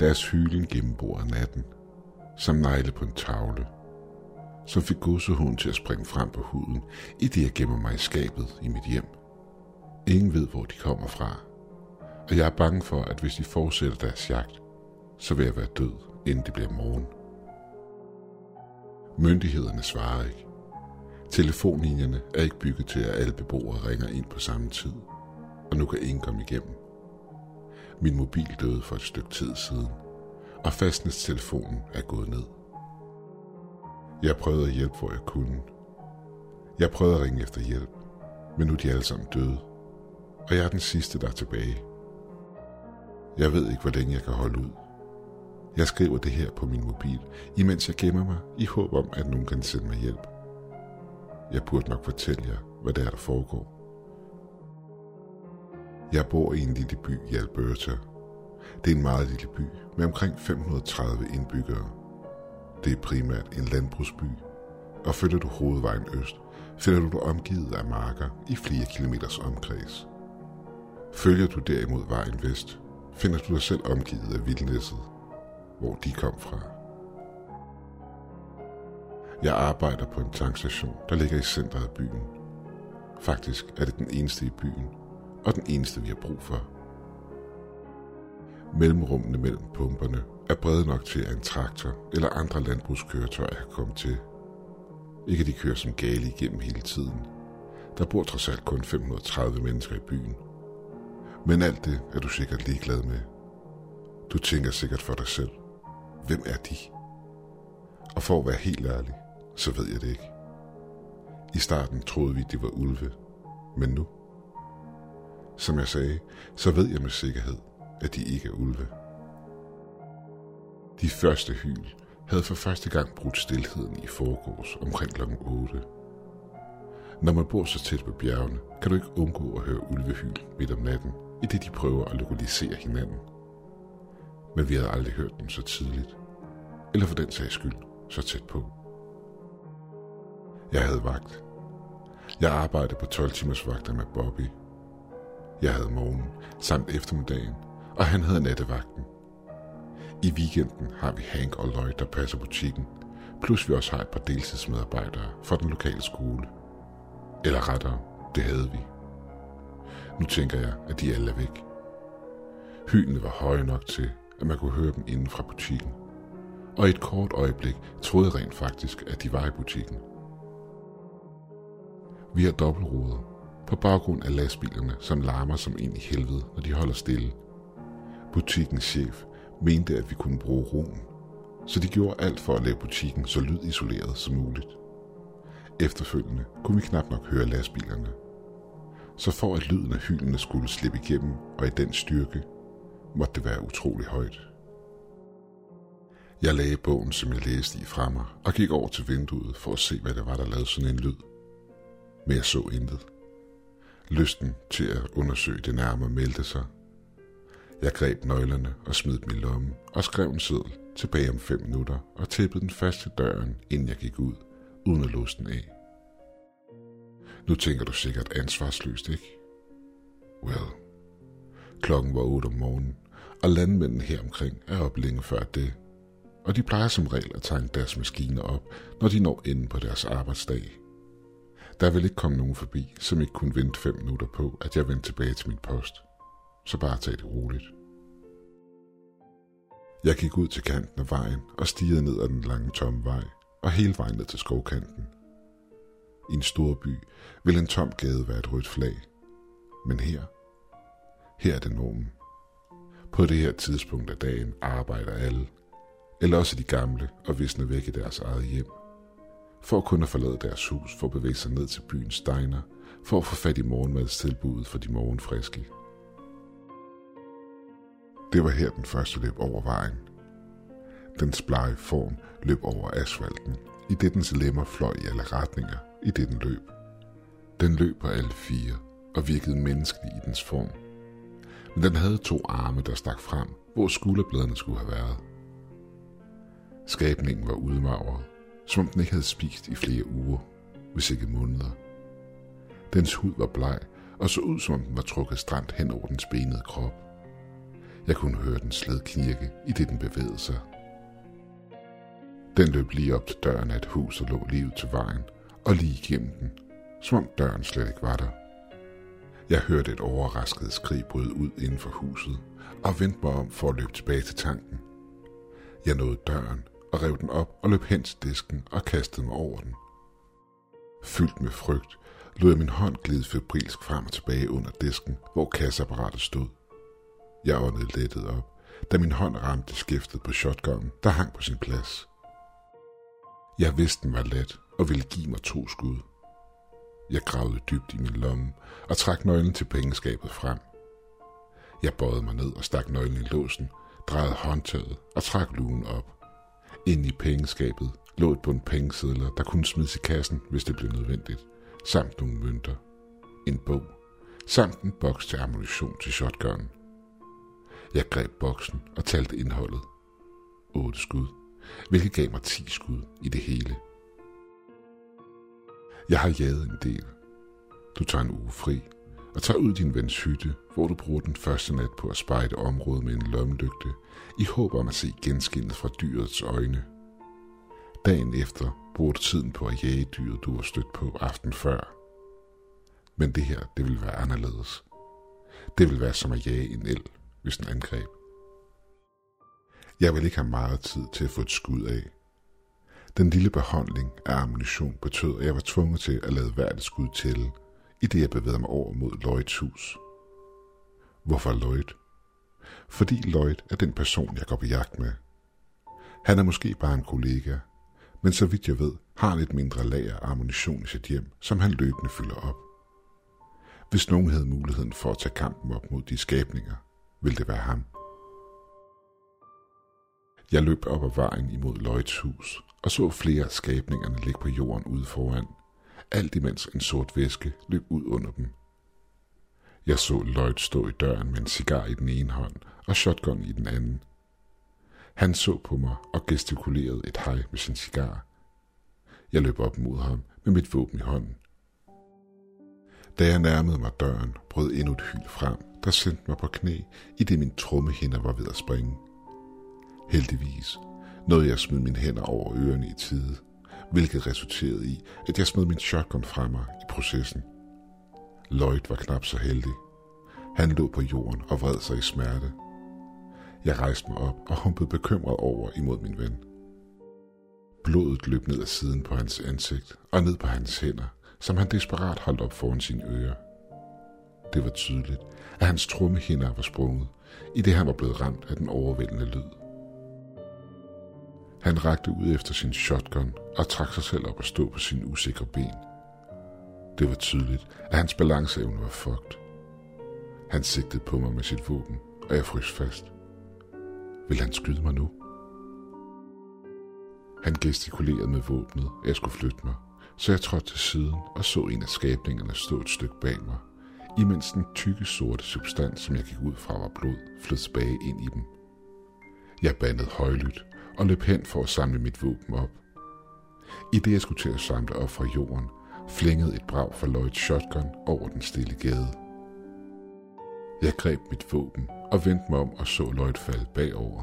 Deres hylen gennemborer natten, som negle på en tavle, som fik godsehunden til at springe frem på huden, i det jeg gemmer mig i skabet i mit hjem. Ingen ved, hvor de kommer fra, og jeg er bange for, at hvis de fortsætter deres jagt, så vil jeg være død, inden det bliver morgen. Myndighederne svarer ikke. Telefonlinjerne er ikke bygget til, at alle beboere ringer ind på samme tid, og nu kan ingen komme igennem. Min mobil døde for et stykke tid siden, og fastnedstelefonen er gået ned. Jeg prøvede at hjælpe, hvor jeg kunne. Jeg prøvede at ringe efter hjælp, men nu er de alle sammen døde, og jeg er den sidste, der er tilbage. Jeg ved ikke, hvor længe jeg kan holde ud. Jeg skriver det her på min mobil, imens jeg gemmer mig i håb om, at nogen kan sende mig hjælp. Jeg burde nok fortælle jer, hvad der er, der foregår. Jeg bor i en lille by i Alberta. Det er en meget lille by med omkring 530 indbyggere. Det er primært en landbrugsby, og følger du hovedvejen øst, finder du dig omgivet af marker i flere kilometers omkreds. Følger du derimod vejen vest, finder du dig selv omgivet af vildnæsset, hvor de kom fra. Jeg arbejder på en tankstation, der ligger i centret af byen. Faktisk er det den eneste i byen, og den eneste vi har brug for. Mellemrummene mellem pumperne er brede nok til, at en traktor eller andre landbrugskøretøjer kan komme til. Ikke de kører som gale igennem hele tiden. Der bor trods alt kun 530 mennesker i byen. Men alt det er du sikkert ligeglad med. Du tænker sikkert for dig selv. Hvem er de? Og for at være helt ærlig, så ved jeg det ikke. I starten troede vi, det var ulve, men nu, som jeg sagde, så ved jeg med sikkerhed, at de ikke er ulve. De første hyl havde for første gang brudt stillheden i forgårs omkring kl. 8. Når man bor så tæt på bjergene, kan du ikke undgå at høre ulvehyl midt om natten, i det de prøver at lokalisere hinanden. Men vi havde aldrig hørt dem så tidligt, eller for den sags skyld så tæt på. Jeg havde vagt. Jeg arbejdede på 12 timers vagter med Bobby. Jeg havde morgen samt eftermiddagen, og han havde nattevagten. I weekenden har vi Hank og Lloyd, der passer butikken, plus vi også har et par deltidsmedarbejdere fra den lokale skole. Eller rettere, det havde vi. Nu tænker jeg, at de alle er væk. Hyldene var høje nok til, at man kunne høre dem inden fra butikken. Og i et kort øjeblik troede jeg rent faktisk, at de var i butikken. Vi har dobbeltruder på baggrund af lastbilerne, som larmer som ind i helvede, når de holder stille. Butikkens chef mente, at vi kunne bruge roen, så de gjorde alt for at lave butikken så lydisoleret som muligt. Efterfølgende kunne vi knap nok høre lastbilerne. Så for at lyden af hyldene skulle slippe igennem, og i den styrke, måtte det være utrolig højt. Jeg lagde bogen, som jeg læste i fra mig, og gik over til vinduet for at se, hvad det var, der lavede sådan en lyd. Men jeg så intet. Lysten til at undersøge det nærmere meldte sig. Jeg greb nøglerne og smed dem i lommen og skrev en seddel tilbage om fem minutter og tæppede den fast til døren, inden jeg gik ud, uden at låse den af. Nu tænker du sikkert ansvarsløst, ikke? Well, klokken var 8 om morgenen, og landmændene her omkring er op længe før det, og de plejer som regel at tanke deres maskiner op, når de når enden på deres arbejdsdag. Der vil ikke komme nogen forbi, som ikke kunne vente fem minutter på, at jeg vendte tilbage til min post. Så bare tag det roligt. Jeg gik ud til kanten af vejen og stirrede ned ad den lange tomme vej og hele vejen ned til skovkanten. I en stor by vil en tom gade være et rødt flag. Men her, her er det normen. På det her tidspunkt af dagen arbejder alle, eller også de gamle og visne væk i deres eget hjem. For at kunne forlade deres hus for at bevæge sig ned til byens steiner, for at få fat i morgenmadstilbuddet for de morgenfriske. Det var her den første løb over vejen. Den blege form løb over asfalten, i det dens lemmer fløj i alle retninger, i det den løb. Den løb på alle fire og virkede menneskelig i dens form. Men den havde to arme, der stak frem, hvor skulderbladene skulle have været. Skabningen var udmagret, som om den ikke havde spist i flere uger, hvis ikke måneder. Dens hud var bleg og så ud, som om den var trukket stramt hen over dens benede krop. Jeg kunne høre den sled knirke, i det den bevægede sig. Den løb lige op til døren af et hus og lå lige ud til vejen, og lige igennem den, som om døren slet ikke var der. Jeg hørte et overrasket skrig bryde ud inden for huset, og vendte mig om for at løbe tilbage til tanken. Jeg nåede døren og rev den op og løb hen til disken og kastede mig over den. Fyldt med frygt, lod jeg min hånd glide febrilsk frem og tilbage under disken, hvor kasseapparatet stod. Jeg åndede lettet op, da min hånd ramte skæftet på shotgunen, der hang på sin plads. Jeg vidste, den var let og ville give mig to skud. Jeg gravede dybt i min lomme og trak nøglen til pengeskabet frem. Jeg bøjede mig ned og stak nøglen i låsen, drejede håndtaget og trak lugen op. Ind i pengeskabet lå et bund pengesedler, der kunne smides i kassen, hvis det blev nødvendigt, samt nogle mønter, en bog, samt en boks til ammunition til shotgun. Jeg greb boksen og talte indholdet. 8 skud, hvilket gav mig 10 skud i det hele. Jeg har jaget en del. Du tager en uge fri og tager ud din vens hytte, hvor du bruger den første nat på at spejde området med en lommelygte, i håb om at se genskinnet fra dyrets øjne. Dagen efter bruger du tiden på at jage dyret, du har stødt på aften før. Men det her, det vil være anderledes. Det vil være som at jage en el, hvis den angreb. Jeg vil ikke have meget tid til at få et skud af. Den lille beholdning af ammunition betød, at jeg var tvunget til at lade hvert skud til, i det jeg bevægede mig over mod Lloyds hus. Hvorfor Lloyd? Fordi Lloyd er den person, jeg går på jagt med. Han er måske bare en kollega, men så vidt jeg ved, har han et mindre lager af ammunition i sit hjem, som han løbende fylder op. Hvis nogen havde muligheden for at tage kampen op mod de skabninger, ville det være ham. Jeg løb op ad vejen imod Lloyds hus og så flere af skabningerne ligge på jorden ude foran, alt imens en sort væske løb ud under dem. Jeg så Lloyd stå i døren med en cigar i den ene hånd og shotgun i den anden. Han så på mig og gestikulerede et hej med sin cigar. Jeg løb op mod ham med mit våben i hånden. Da jeg nærmede mig døren, brød endnu et hyl frem, der sendte mig på knæ, i det min trummehinder var ved at springe. Heldigvis nåede jeg at smide mine hænder over ørerne i tide, hvilket resulterede i, at jeg smed min shotgun fra mig i processen. Lloyd var knap så heldig. Han lå på jorden og vred sig i smerte. Jeg rejste mig op og humpede bekymret over imod min ven. Blodet løb ned ad siden på hans ansigt og ned på hans hænder, som han desperat holdt op foran sine ører. Det var tydeligt, at hans trummehinder var sprunget, i det han var blevet ramt af den overvældende lyd. Han rakte ud efter sin shotgun og trak sig selv op og stå på sine usikre ben. Det var tydeligt, at hans balanceevne var fucked. Han sigtede på mig med sit våben, og jeg frøs fast. Vil han skyde mig nu? Han gestikulerede med våbnet, at jeg skulle flytte mig, så jeg trådte til siden og så en af skabningerne stå et stykke bag mig, imens den tykke sorte substans, som jeg gik ud fra var blod, flød tilbage ind i dem. Jeg bandede højlydt og løb hen for at samle mit våben op. I det jeg skulle til at samle op fra jorden, flængede et brag fra Lloyds shotgun over den stille gade. Jeg greb mit våben og vendte mig om og så Lloyd falde bagover.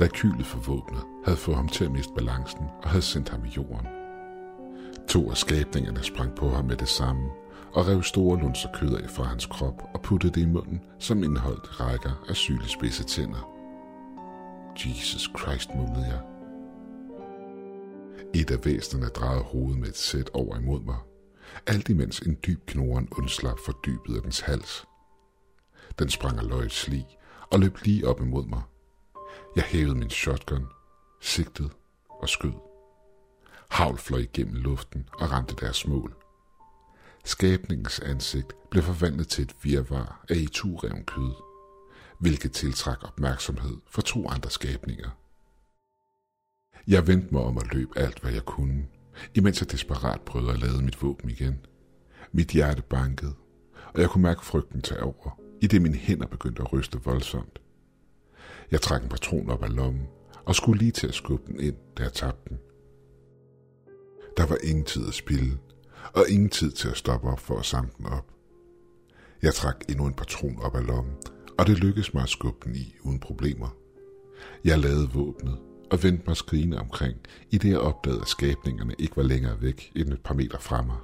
Rekylet for våbnet havde fået ham til at miste balancen og havde sendt ham i jorden. To af skabningerne sprang på ham med det samme og rev store lunser kød af fra hans krop og puttede det i munden, som indeholdt rækker af sylespidse tænder. Jesus Christ, mumlede jeg. Et af væsnerne drejede hovedet med et sæt over imod mig, alt imens en dyb knoren undslap for dybet af dens hals. Den sprang af løjet sli og løb lige op imod mig. Jeg hævede min shotgun, sigtede og skød. Havl fløj igennem luften og ramte deres mål. Skabningens ansigt blev forvandlet til et virvar af itureven kød hvilket tiltrak opmærksomhed for to andre skabninger. Jeg vendte mig om at løb alt, hvad jeg kunne, imens jeg desperat prøvede at lade mit våben igen. Mit hjerte bankede, og jeg kunne mærke frygten tage over, i det mine hænder begyndte at ryste voldsomt. Jeg trak en patron op af lommen, og skulle lige til at skubbe den ind, da jeg tabte den. Der var ingen tid at spille, og ingen tid til at stoppe op for at samle den op. Jeg trak endnu en patron op af lommen og det lykkedes mig at skubbe den i uden problemer. Jeg lavede våbnet og vendte mig skrigende omkring, i det jeg opdagede, at skabningerne ikke var længere væk end et par meter fra mig.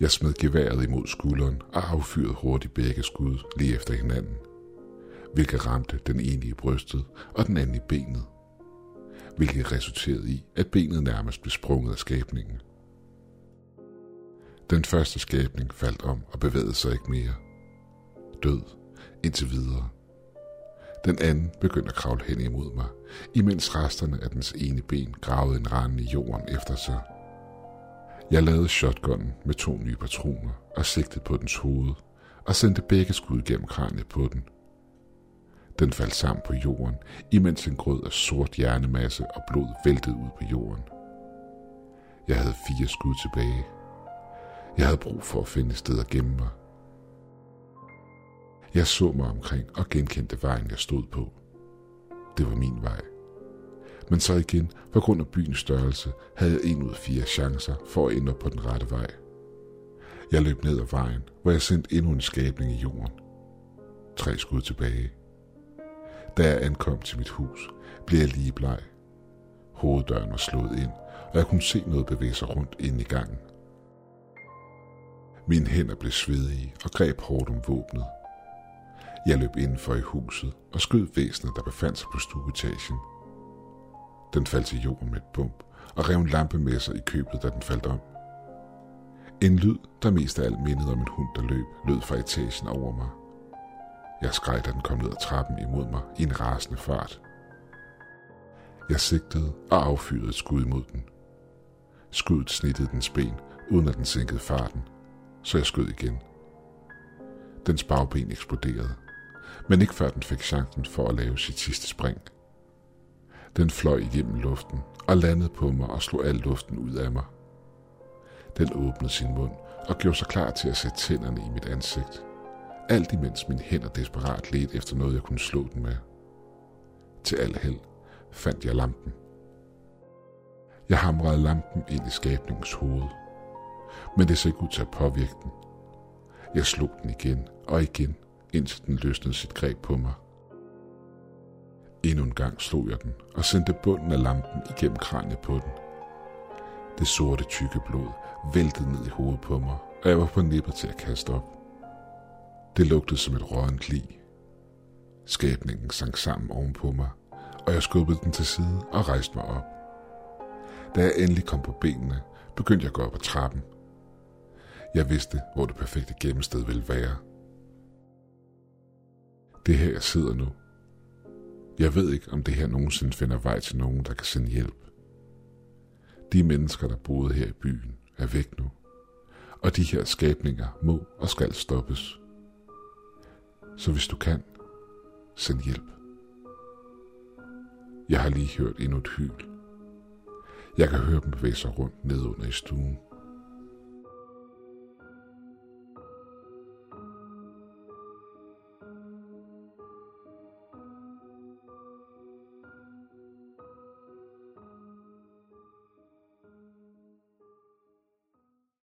Jeg smed geværet imod skulderen og affyrede hurtigt begge skud lige efter hinanden, hvilket ramte den ene i brystet og den anden i benet, hvilket resulterede i, at benet nærmest blev sprunget af skabningen. Den første skabning faldt om og bevægede sig ikke mere. Død indtil videre. Den anden begyndte at kravle hen imod mig, imens resterne af dens ene ben gravede en rand i jorden efter sig. Jeg lavede shotgunnen med to nye patroner og sigtede på dens hoved og sendte begge skud gennem kraniet på den. Den faldt sammen på jorden, imens en grød af sort hjernemasse og blod væltede ud på jorden. Jeg havde fire skud tilbage. Jeg havde brug for at finde et sted at gemme mig. Jeg så mig omkring og genkendte vejen, jeg stod på. Det var min vej. Men så igen, på grund af byens størrelse, havde jeg en ud af fire chancer for at ende på den rette vej. Jeg løb ned ad vejen, hvor jeg sendte endnu en skabning i jorden. Tre skud tilbage. Da jeg ankom til mit hus, blev jeg lige bleg. Hoveddøren var slået ind, og jeg kunne se noget bevæge sig rundt ind i gangen. Mine hænder blev svedige og greb hårdt om våbnet. Jeg løb indenfor i huset og skød væsenet, der befandt sig på stueetagen. Den faldt til jorden med et bump og rev en lampe med sig i købet, da den faldt om. En lyd, der mest af alt mindede om en hund, der løb, lød fra etagen over mig. Jeg skreg, da den kom ned ad trappen imod mig i en rasende fart. Jeg sigtede og affyrede et skud imod den. Skuddet snittede dens ben, uden at den sænkede farten, så jeg skød igen. Dens bagben eksploderede, men ikke før den fik chancen for at lave sit sidste spring. Den fløj igennem luften og landede på mig og slog al luften ud af mig. Den åbnede sin mund og gjorde sig klar til at sætte tænderne i mit ansigt. Alt imens mine hænder desperat ledte efter noget, jeg kunne slå den med. Til al held fandt jeg lampen. Jeg hamrede lampen ind i skabningens hoved. Men det så ikke ud til at påvirke den. Jeg slog den igen og igen, indtil den løsnede sit greb på mig. Endnu en gang slog jeg den og sendte bunden af lampen igennem kraniet på den. Det sorte tykke blod væltede ned i hovedet på mig, og jeg var på nippet til at kaste op. Det lugtede som et rådent lig. Skabningen sank sammen ovenpå mig, og jeg skubbede den til side og rejste mig op. Da jeg endelig kom på benene, begyndte jeg at gå op ad trappen. Jeg vidste, hvor det perfekte gemmested ville være. Det er her, jeg sidder nu. Jeg ved ikke, om det her nogensinde finder vej til nogen, der kan sende hjælp. De mennesker, der boede her i byen, er væk nu. Og de her skabninger må og skal stoppes. Så hvis du kan, send hjælp. Jeg har lige hørt endnu et hyl. Jeg kan høre dem bevæge sig rundt ned under i stuen.